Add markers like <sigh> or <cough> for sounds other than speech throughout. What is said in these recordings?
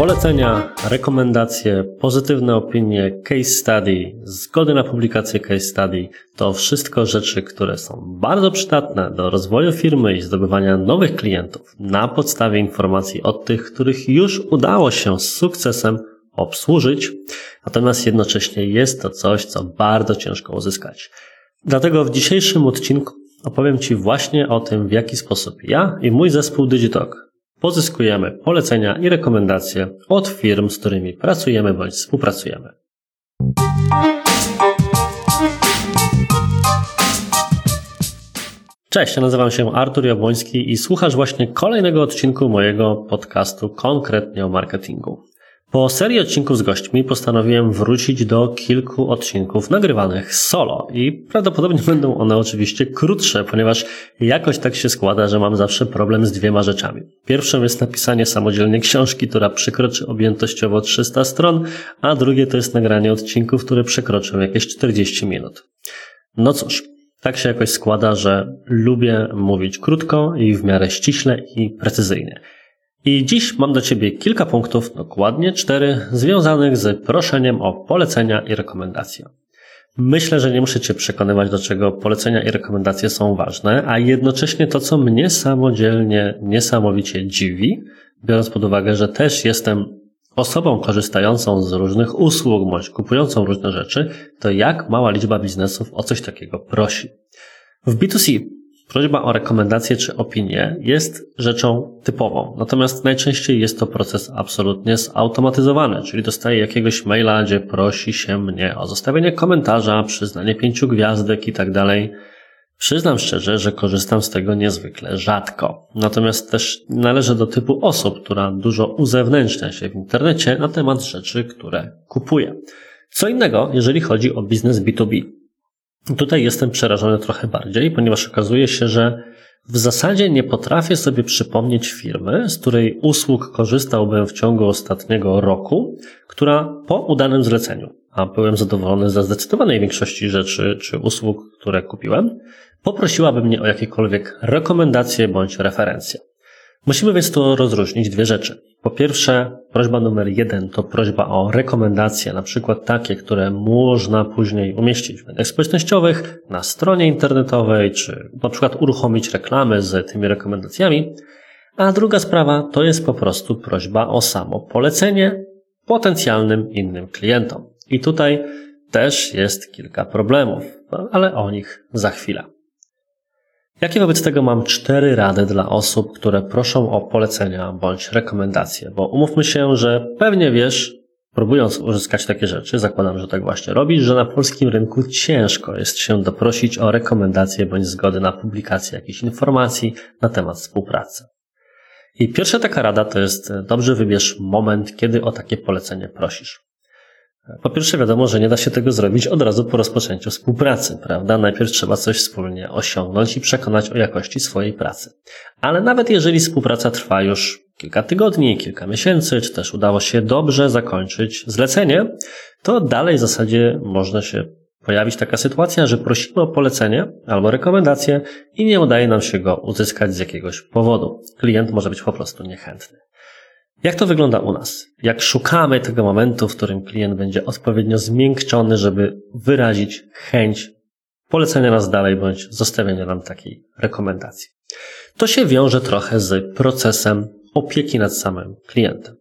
Polecenia, rekomendacje, pozytywne opinie, case study, zgody na publikację case study to wszystko rzeczy, które są bardzo przydatne do rozwoju firmy i zdobywania nowych klientów na podstawie informacji od tych, których już udało się z sukcesem obsłużyć, natomiast jednocześnie jest to coś, co bardzo ciężko uzyskać. Dlatego w dzisiejszym odcinku opowiem Ci właśnie o tym, w jaki sposób ja i mój zespół Digitalk pozyskujemy polecenia i rekomendacje od firm, z którymi pracujemy bądź współpracujemy. Cześć, ja nazywam się Artur Jabłoński i słuchasz właśnie kolejnego odcinku mojego podcastu konkretnie o marketingu. Po serii odcinków z gośćmi postanowiłem wrócić do kilku odcinków nagrywanych solo i prawdopodobnie będą one oczywiście krótsze, ponieważ jakoś tak się składa, że mam zawsze problem z dwiema rzeczami. Pierwszą jest napisanie samodzielnie książki, która przekroczy objętościowo 300 stron, a drugie to jest nagranie odcinków, które przekroczą jakieś 40 minut. No cóż, tak się jakoś składa, że lubię mówić krótko i w miarę ściśle i precyzyjnie. I dziś mam do Ciebie kilka punktów, dokładnie cztery, związanych z proszeniem o polecenia i rekomendacje. Myślę, że nie muszę Cię przekonywać, dlaczego polecenia i rekomendacje są ważne, a jednocześnie to, co mnie samodzielnie niesamowicie dziwi, biorąc pod uwagę, że też jestem osobą korzystającą z różnych usług bądź kupującą różne rzeczy, to jak mała liczba biznesów o coś takiego prosi. W B2C Prośba o rekomendację czy opinię jest rzeczą typową, natomiast najczęściej jest to proces absolutnie zautomatyzowany, czyli dostaję jakiegoś maila, gdzie prosi się mnie o zostawienie komentarza, przyznanie pięciu gwiazdek i tak dalej. Przyznam szczerze, że korzystam z tego niezwykle rzadko. Natomiast też należę do typu osób, która dużo uzewnętrznia się w internecie na temat rzeczy, które kupuje. Co innego, jeżeli chodzi o biznes B2B. Tutaj jestem przerażony trochę bardziej, ponieważ okazuje się, że w zasadzie nie potrafię sobie przypomnieć firmy, z której usług korzystałbym w ciągu ostatniego roku, która po udanym zleceniu, a byłem zadowolony ze zdecydowanej większości rzeczy czy usług, które kupiłem, poprosiłaby mnie o jakiekolwiek rekomendacje bądź referencje. Musimy więc tu rozróżnić dwie rzeczy. Po pierwsze, prośba numer jeden to prośba o rekomendacje, na przykład takie, które można później umieścić w mediach społecznościowych, na stronie internetowej, czy na przykład uruchomić reklamy z tymi rekomendacjami. A druga sprawa to jest po prostu prośba o samo polecenie potencjalnym innym klientom. I tutaj też jest kilka problemów, ale o nich za chwilę. Jakie wobec tego mam cztery rady dla osób, które proszą o polecenia bądź rekomendacje? Bo umówmy się, że pewnie wiesz, próbując uzyskać takie rzeczy, zakładam, że tak właśnie robisz, że na polskim rynku ciężko jest się doprosić o rekomendacje bądź zgody na publikację jakichś informacji na temat współpracy. I pierwsza taka rada to jest dobrze wybierz moment, kiedy o takie polecenie prosisz. Po pierwsze, wiadomo, że nie da się tego zrobić od razu po rozpoczęciu współpracy, prawda? Najpierw trzeba coś wspólnie osiągnąć i przekonać o jakości swojej pracy. Ale nawet jeżeli współpraca trwa już kilka tygodni, kilka miesięcy, czy też udało się dobrze zakończyć zlecenie, to dalej w zasadzie można się pojawić taka sytuacja, że prosimy o polecenie albo rekomendację i nie udaje nam się go uzyskać z jakiegoś powodu. Klient może być po prostu niechętny. Jak to wygląda u nas? Jak szukamy tego momentu, w którym klient będzie odpowiednio zmiękczony, żeby wyrazić chęć polecenia nas dalej bądź zostawienia nam takiej rekomendacji? To się wiąże trochę z procesem opieki nad samym klientem.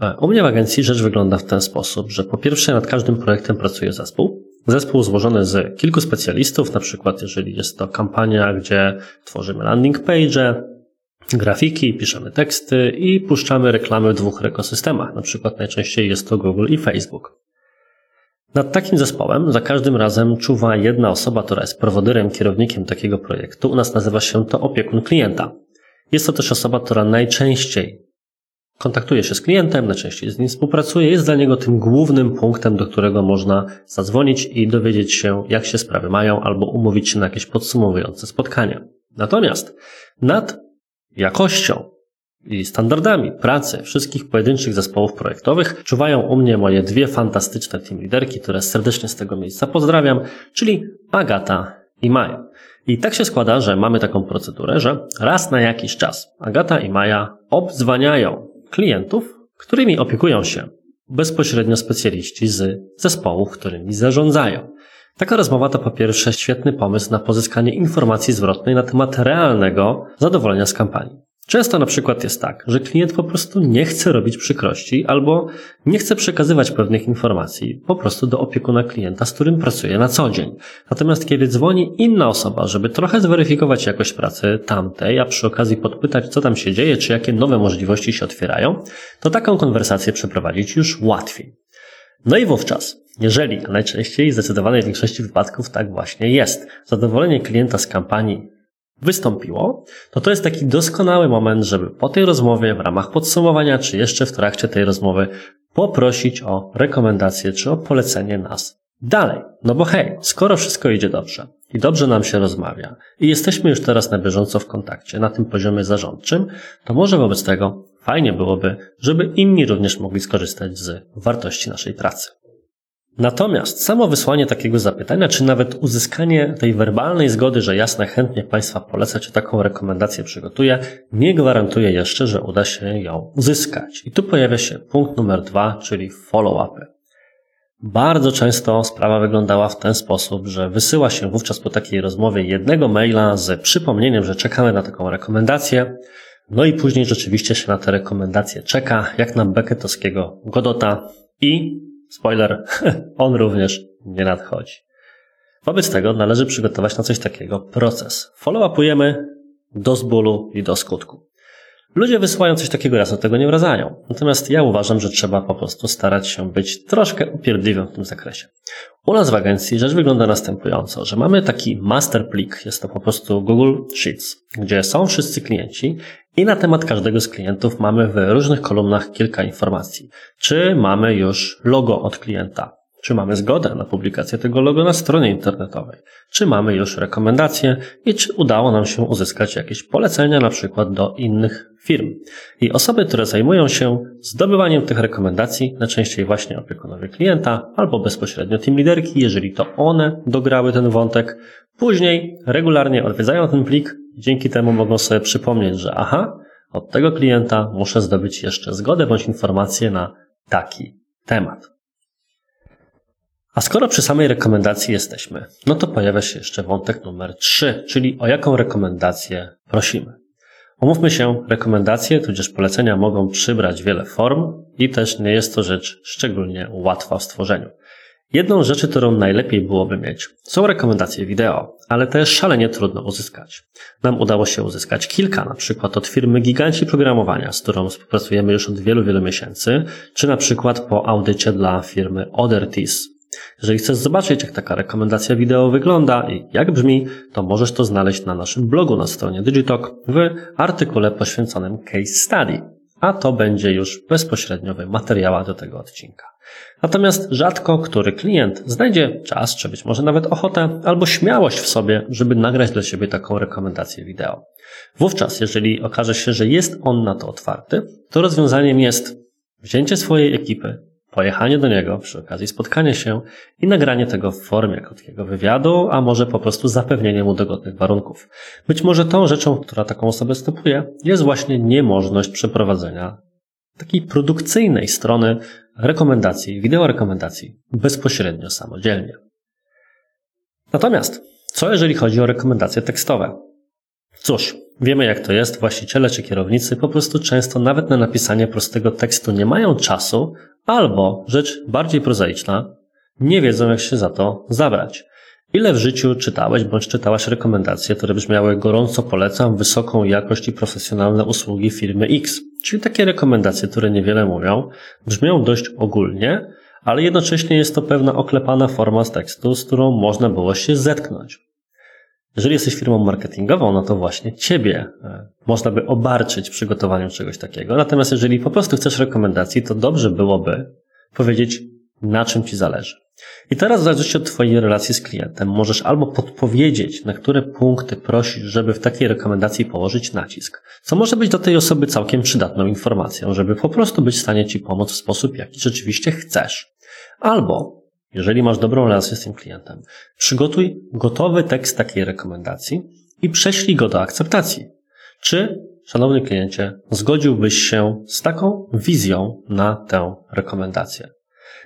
E, u mnie w agencji rzecz wygląda w ten sposób, że po pierwsze nad każdym projektem pracuje zespół. Zespół złożony z kilku specjalistów, na przykład jeżeli jest to kampania, gdzie tworzymy landing page, grafiki, piszemy teksty i puszczamy reklamy w dwóch ekosystemach. Na przykład najczęściej jest to Google i Facebook. Nad takim zespołem za każdym razem czuwa jedna osoba, która jest prowodyrem, kierownikiem takiego projektu. U nas nazywa się to opiekun klienta. Jest to też osoba, która najczęściej kontaktuje się z klientem, najczęściej z nim współpracuje, jest dla niego tym głównym punktem, do którego można zadzwonić i dowiedzieć się, jak się sprawy mają, albo umówić się na jakieś podsumowujące spotkania. Natomiast nad jakością i standardami pracy wszystkich pojedynczych zespołów projektowych czuwają u mnie moje dwie fantastyczne team liderki, które serdecznie z tego miejsca pozdrawiam, czyli Agata i Maja. I tak się składa, że mamy taką procedurę, że raz na jakiś czas Agata i Maja obdzwaniają klientów, którymi opiekują się bezpośrednio specjaliści z zespołów, którymi zarządzają. Taka rozmowa to po pierwsze świetny pomysł na pozyskanie informacji zwrotnej na temat realnego zadowolenia z kampanii. Często na przykład jest tak, że klient po prostu nie chce robić przykrości albo nie chce przekazywać pewnych informacji po prostu do opiekuna klienta, z którym pracuje na co dzień. Natomiast kiedy dzwoni inna osoba, żeby trochę zweryfikować jakość pracy tamtej, a przy okazji podpytać, co tam się dzieje, czy jakie nowe możliwości się otwierają, to taką konwersację przeprowadzić już łatwiej. No i wówczas, jeżeli, a najczęściej w zdecydowanej większości wypadków tak właśnie jest, zadowolenie klienta z kampanii wystąpiło, to to jest taki doskonały moment, żeby po tej rozmowie, w ramach podsumowania, czy jeszcze w trakcie tej rozmowy, poprosić o rekomendację, czy o polecenie nas dalej. No bo hej, skoro wszystko idzie dobrze i dobrze nam się rozmawia i jesteśmy już teraz na bieżąco w kontakcie na tym poziomie zarządczym, to może wobec tego fajnie byłoby, żeby inni również mogli skorzystać z wartości naszej pracy. Natomiast samo wysłanie takiego zapytania, czy nawet uzyskanie tej werbalnej zgody, że jasne, chętnie Państwa polecę, czy taką rekomendację przygotuję, nie gwarantuje jeszcze, że uda się ją uzyskać. I tu pojawia się punkt numer dwa, czyli follow-upy. Bardzo często sprawa wyglądała w ten sposób, że wysyła się wówczas po takiej rozmowie jednego maila z przypomnieniem, że czekamy na taką rekomendację, no i później rzeczywiście się na te rekomendacje czeka, jak na beketowskiego Godota i Spoiler, <laughs> on również nie nadchodzi. Wobec tego należy przygotować na coś takiego proces. Follow-upujemy do zbólu i do skutku. Ludzie wysyłają coś takiego raz, od tego nie wracają. Natomiast ja uważam, że trzeba po prostu starać się być troszkę upierdliwym w tym zakresie. U nas w agencji rzecz wygląda następująco, że mamy taki master plik, jest to po prostu Google Sheets, gdzie są wszyscy klienci i na temat każdego z klientów mamy w różnych kolumnach kilka informacji. Czy mamy już logo od klienta? Czy mamy zgodę na publikację tego logo na stronie internetowej? Czy mamy już rekomendacje i czy udało nam się uzyskać jakieś polecenia na przykład do innych firm? I osoby, które zajmują się zdobywaniem tych rekomendacji, najczęściej właśnie opiekunowie klienta albo bezpośrednio team liderki, jeżeli to one dograły ten wątek, później regularnie odwiedzają ten plik i dzięki temu mogą sobie przypomnieć, że aha, od tego klienta muszę zdobyć jeszcze zgodę bądź informację na taki temat. A skoro przy samej rekomendacji jesteśmy, no to pojawia się jeszcze wątek numer 3, czyli o jaką rekomendację prosimy. Umówmy się, rekomendacje tudzież polecenia mogą przybrać wiele form i też nie jest to rzecz szczególnie łatwa w stworzeniu. Jedną rzeczy, którą najlepiej byłoby mieć, są rekomendacje wideo, ale te szalenie trudno uzyskać. Nam udało się uzyskać kilka, na przykład od firmy Giganci Programowania, z którą współpracujemy już od wielu, wielu miesięcy, czy na przykład po audycie dla firmy Odertis, jeżeli chcesz zobaczyć, jak taka rekomendacja wideo wygląda i jak brzmi, to możesz to znaleźć na naszym blogu na stronie Digitalk w artykule poświęconym case study, a to będzie już bezpośrednio w materiałach do tego odcinka. Natomiast rzadko który klient znajdzie czas, czy być może nawet ochotę, albo śmiałość w sobie, żeby nagrać dla siebie taką rekomendację wideo. Wówczas, jeżeli okaże się, że jest on na to otwarty, to rozwiązaniem jest wzięcie swojej ekipy, pojechanie do niego przy okazji spotkania się i nagranie tego w formie krótkiego wywiadu, a może po prostu zapewnienie mu dogodnych warunków. Być może tą rzeczą, która taką osobę stopuje, jest właśnie niemożność przeprowadzenia takiej produkcyjnej strony rekomendacji, wideo rekomendacji bezpośrednio samodzielnie. Natomiast, co jeżeli chodzi o rekomendacje tekstowe? Cóż, wiemy jak to jest, właściciele czy kierownicy po prostu często nawet na napisanie prostego tekstu nie mają czasu, albo, rzecz bardziej prozaiczna, nie wiedzą jak się za to zabrać. Ile w życiu czytałeś bądź czytałaś rekomendacje, które brzmiały gorąco polecam wysoką jakość i profesjonalne usługi firmy X? Czyli takie rekomendacje, które niewiele mówią, brzmią dość ogólnie, ale jednocześnie jest to pewna oklepana forma z tekstu, z którą można było się zetknąć. Jeżeli jesteś firmą marketingową, no to właśnie ciebie e, można by obarczyć przygotowaniem czegoś takiego. Natomiast jeżeli po prostu chcesz rekomendacji, to dobrze byłoby powiedzieć, na czym ci zależy. I teraz w zależności od Twojej relacji z klientem możesz albo podpowiedzieć, na które punkty prosisz, żeby w takiej rekomendacji położyć nacisk, co może być dla tej osoby całkiem przydatną informacją, żeby po prostu być w stanie Ci pomóc w sposób, jaki rzeczywiście chcesz. Albo, jeżeli masz dobrą relację z tym klientem, przygotuj gotowy tekst takiej rekomendacji i prześlij go do akceptacji. Czy, szanowny kliencie, zgodziłbyś się z taką wizją na tę rekomendację?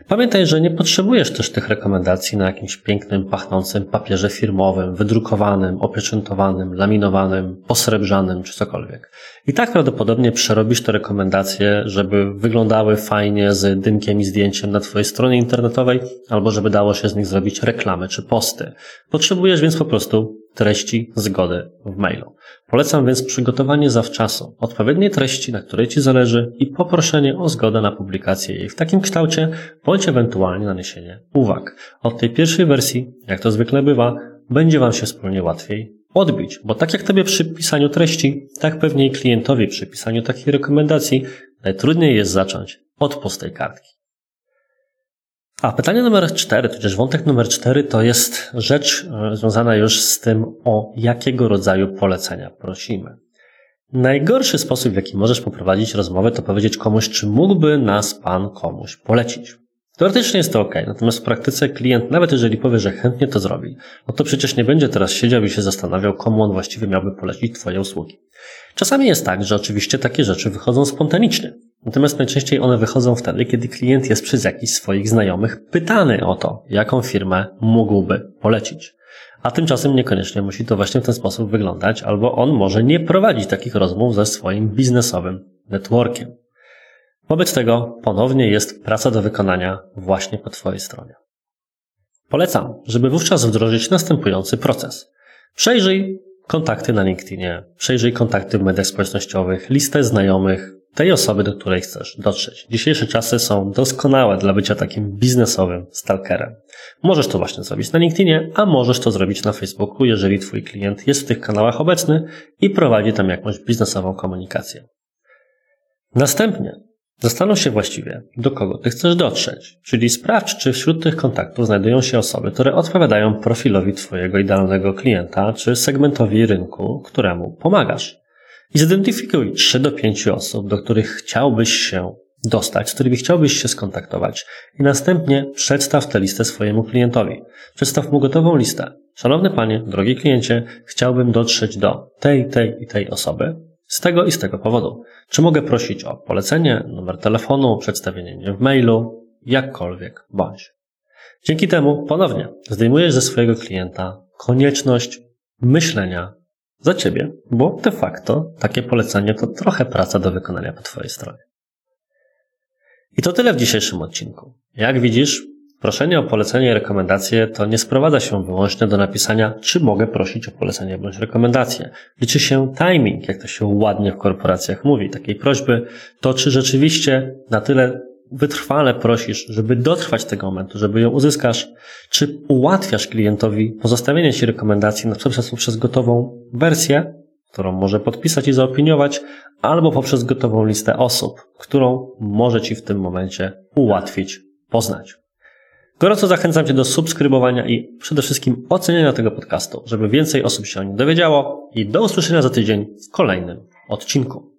Pamiętaj, że nie potrzebujesz też tych rekomendacji na jakimś pięknym, pachnącym papierze firmowym, wydrukowanym, opieczętowanym, laminowanym, posrebrzanym czy cokolwiek. I tak prawdopodobnie przerobisz te rekomendacje, żeby wyglądały fajnie z dymkiem i zdjęciem na Twojej stronie internetowej, albo żeby dało się z nich zrobić reklamy czy posty. Potrzebujesz więc po prostu treści zgody w mailu. Polecam więc przygotowanie zawczasu odpowiedniej treści, na której Ci zależy i poproszenie o zgodę na publikację jej w takim kształcie, bądź ewentualnie naniesienie uwag. Od tej pierwszej wersji, jak to zwykle bywa, będzie Wam się wspólnie łatwiej odbić, bo tak jak Tobie przy pisaniu treści, tak pewnie i klientowi przy pisaniu takiej rekomendacji najtrudniej jest zacząć od pustej kartki. A pytanie numer cztery, tudzież wątek numer cztery, to jest rzecz e, związana już z tym, o jakiego rodzaju polecenia prosimy. Najgorszy sposób, w jaki możesz poprowadzić rozmowę, to powiedzieć komuś, czy mógłby nas Pan komuś polecić. Teoretycznie jest to ok, natomiast w praktyce klient, nawet jeżeli powie, że chętnie to zrobi, no to przecież nie będzie teraz siedział i się zastanawiał, komu on właściwie miałby polecić Twoje usługi. Czasami jest tak, że oczywiście takie rzeczy wychodzą spontanicznie. Natomiast najczęściej one wychodzą wtedy, kiedy klient jest przez jakichś swoich znajomych pytany o to, jaką firmę mógłby polecić. A tymczasem niekoniecznie musi to właśnie w ten sposób wyglądać, albo on może nie prowadzić takich rozmów ze swoim biznesowym networkiem. Wobec tego ponownie jest praca do wykonania właśnie po Twojej stronie. Polecam, żeby wówczas wdrożyć następujący proces. Przejrzyj kontakty na LinkedInie, przejrzyj kontakty w mediach społecznościowych, listę znajomych, tej osoby, do której chcesz dotrzeć. Dzisiejsze czasy są doskonałe dla bycia takim biznesowym stalkerem. Możesz to właśnie zrobić na LinkedInie, a możesz to zrobić na Facebooku, jeżeli Twój klient jest w tych kanałach obecny i prowadzi tam jakąś biznesową komunikację. Następnie zastanów się właściwie, do kogo Ty chcesz dotrzeć, czyli sprawdź, czy wśród tych kontaktów znajdują się osoby, które odpowiadają profilowi Twojego idealnego klienta, czy segmentowi rynku, któremu pomagasz i zidentyfikuj 3 do 5 osób, do których chciałbyś się dostać, z którymi chciałbyś się skontaktować i następnie przedstaw tę listę swojemu klientowi. Przedstaw mu gotową listę. Szanowny panie, drogi kliencie, chciałbym dotrzeć do tej, tej i tej osoby z tego i z tego powodu. Czy mogę prosić o polecenie, numer telefonu, przedstawienie mnie w mailu, jakkolwiek bądź. Dzięki temu ponownie zdejmujesz ze swojego klienta konieczność myślenia za ciebie, bo de facto takie polecenie to trochę praca do wykonania po twojej stronie. I to tyle w dzisiejszym odcinku. Jak widzisz, proszenie o polecenie i rekomendacje to nie sprowadza się wyłącznie do napisania, czy mogę prosić o polecenie bądź rekomendację. Liczy się timing, jak to się ładnie w korporacjach mówi, takiej prośby, to czy rzeczywiście na tyle wytrwale prosisz, żeby dotrwać tego momentu, żeby ją uzyskasz, czy ułatwiasz klientowi pozostawienie Ci rekomendacji na przykład poprzez gotową wersję, którą może podpisać i zaopiniować, albo poprzez gotową listę osób, którą może Ci w tym momencie ułatwić poznać. Gorąco zachęcam Cię do subskrybowania i przede wszystkim oceniania tego podcastu, żeby więcej osób się o nim dowiedziało i do usłyszenia za tydzień w kolejnym odcinku.